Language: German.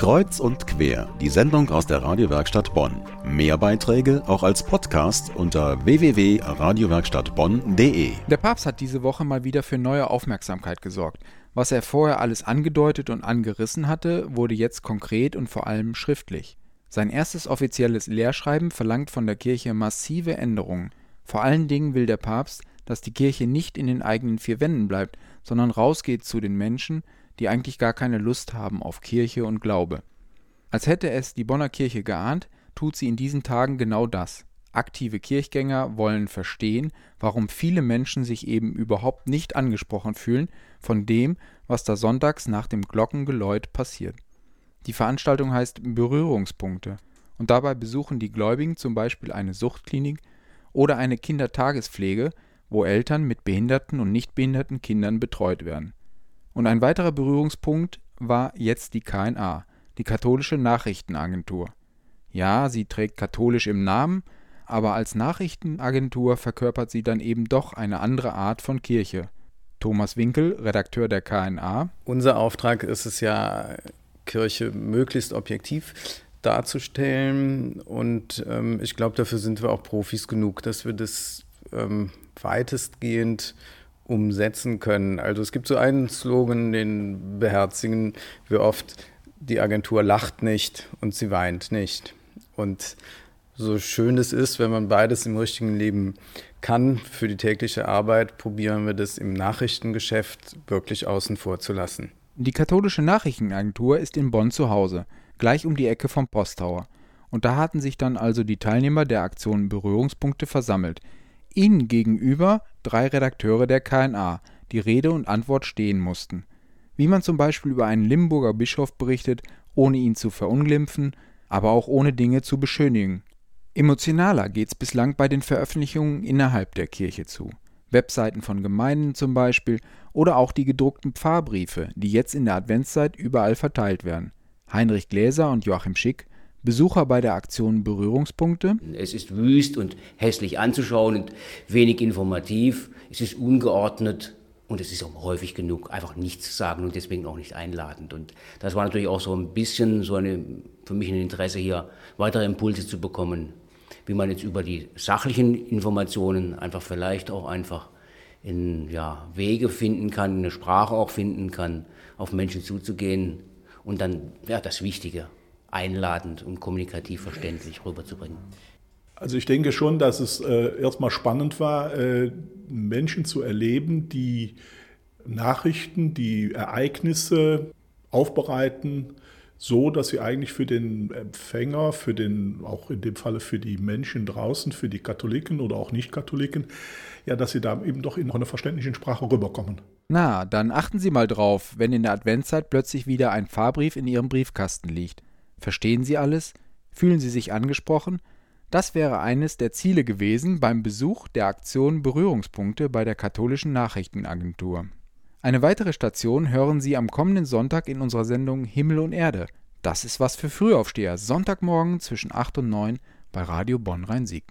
Kreuz und quer, die Sendung aus der Radiowerkstatt Bonn. Mehr Beiträge auch als Podcast unter www.radiowerkstattbonn.de. Der Papst hat diese Woche mal wieder für neue Aufmerksamkeit gesorgt. Was er vorher alles angedeutet und angerissen hatte, wurde jetzt konkret und vor allem schriftlich. Sein erstes offizielles Lehrschreiben verlangt von der Kirche massive Änderungen. Vor allen Dingen will der Papst, dass die Kirche nicht in den eigenen vier Wänden bleibt, sondern rausgeht zu den Menschen, die eigentlich gar keine Lust haben auf Kirche und Glaube. Als hätte es die Bonner Kirche geahnt, tut sie in diesen Tagen genau das. Aktive Kirchgänger wollen verstehen, warum viele Menschen sich eben überhaupt nicht angesprochen fühlen von dem, was da sonntags nach dem Glockengeläut passiert. Die Veranstaltung heißt Berührungspunkte und dabei besuchen die Gläubigen zum Beispiel eine Suchtklinik oder eine Kindertagespflege, wo Eltern mit behinderten und nicht behinderten Kindern betreut werden. Und ein weiterer Berührungspunkt war jetzt die KNA, die Katholische Nachrichtenagentur. Ja, sie trägt katholisch im Namen, aber als Nachrichtenagentur verkörpert sie dann eben doch eine andere Art von Kirche. Thomas Winkel, Redakteur der KNA. Unser Auftrag ist es ja, Kirche möglichst objektiv darzustellen. Und ähm, ich glaube, dafür sind wir auch Profis genug, dass wir das ähm, weitestgehend umsetzen können. Also es gibt so einen Slogan, den beherzigen wir oft, die Agentur lacht nicht und sie weint nicht. Und so schön es ist, wenn man beides im richtigen Leben kann für die tägliche Arbeit, probieren wir das im Nachrichtengeschäft wirklich außen vor zu lassen. Die katholische Nachrichtenagentur ist in Bonn zu Hause, gleich um die Ecke vom Posttower. Und da hatten sich dann also die Teilnehmer der Aktion Berührungspunkte versammelt, Ihnen gegenüber drei Redakteure der KNA, die Rede und Antwort stehen mussten. Wie man zum Beispiel über einen Limburger Bischof berichtet, ohne ihn zu verunglimpfen, aber auch ohne Dinge zu beschönigen. Emotionaler geht's bislang bei den Veröffentlichungen innerhalb der Kirche zu. Webseiten von Gemeinden zum Beispiel oder auch die gedruckten Pfarrbriefe, die jetzt in der Adventszeit überall verteilt werden. Heinrich Gläser und Joachim Schick Besucher bei der Aktion Berührungspunkte. Es ist wüst und hässlich anzuschauen und wenig informativ. Es ist ungeordnet und es ist auch häufig genug einfach nichts zu sagen und deswegen auch nicht einladend. Und das war natürlich auch so ein bisschen so eine, für mich ein Interesse hier, weitere Impulse zu bekommen, wie man jetzt über die sachlichen Informationen einfach vielleicht auch einfach in ja, Wege finden kann, eine Sprache auch finden kann, auf Menschen zuzugehen und dann ja, das Wichtige einladend und kommunikativ verständlich rüberzubringen. Also ich denke schon, dass es äh, erstmal spannend war, äh, Menschen zu erleben, die Nachrichten, die Ereignisse aufbereiten, so dass sie eigentlich für den Empfänger, für den, auch in dem Falle für die Menschen draußen, für die Katholiken oder auch Nicht-Katholiken, ja, dass sie da eben doch in einer verständlichen Sprache rüberkommen. Na, dann achten Sie mal drauf, wenn in der Adventszeit plötzlich wieder ein Fahrbrief in Ihrem Briefkasten liegt. Verstehen Sie alles? Fühlen Sie sich angesprochen? Das wäre eines der Ziele gewesen beim Besuch der Aktion Berührungspunkte bei der katholischen Nachrichtenagentur. Eine weitere Station hören Sie am kommenden Sonntag in unserer Sendung Himmel und Erde. Das ist was für Frühaufsteher, Sonntagmorgen zwischen 8 und 9 bei Radio Bonn-Rhein-Sieg.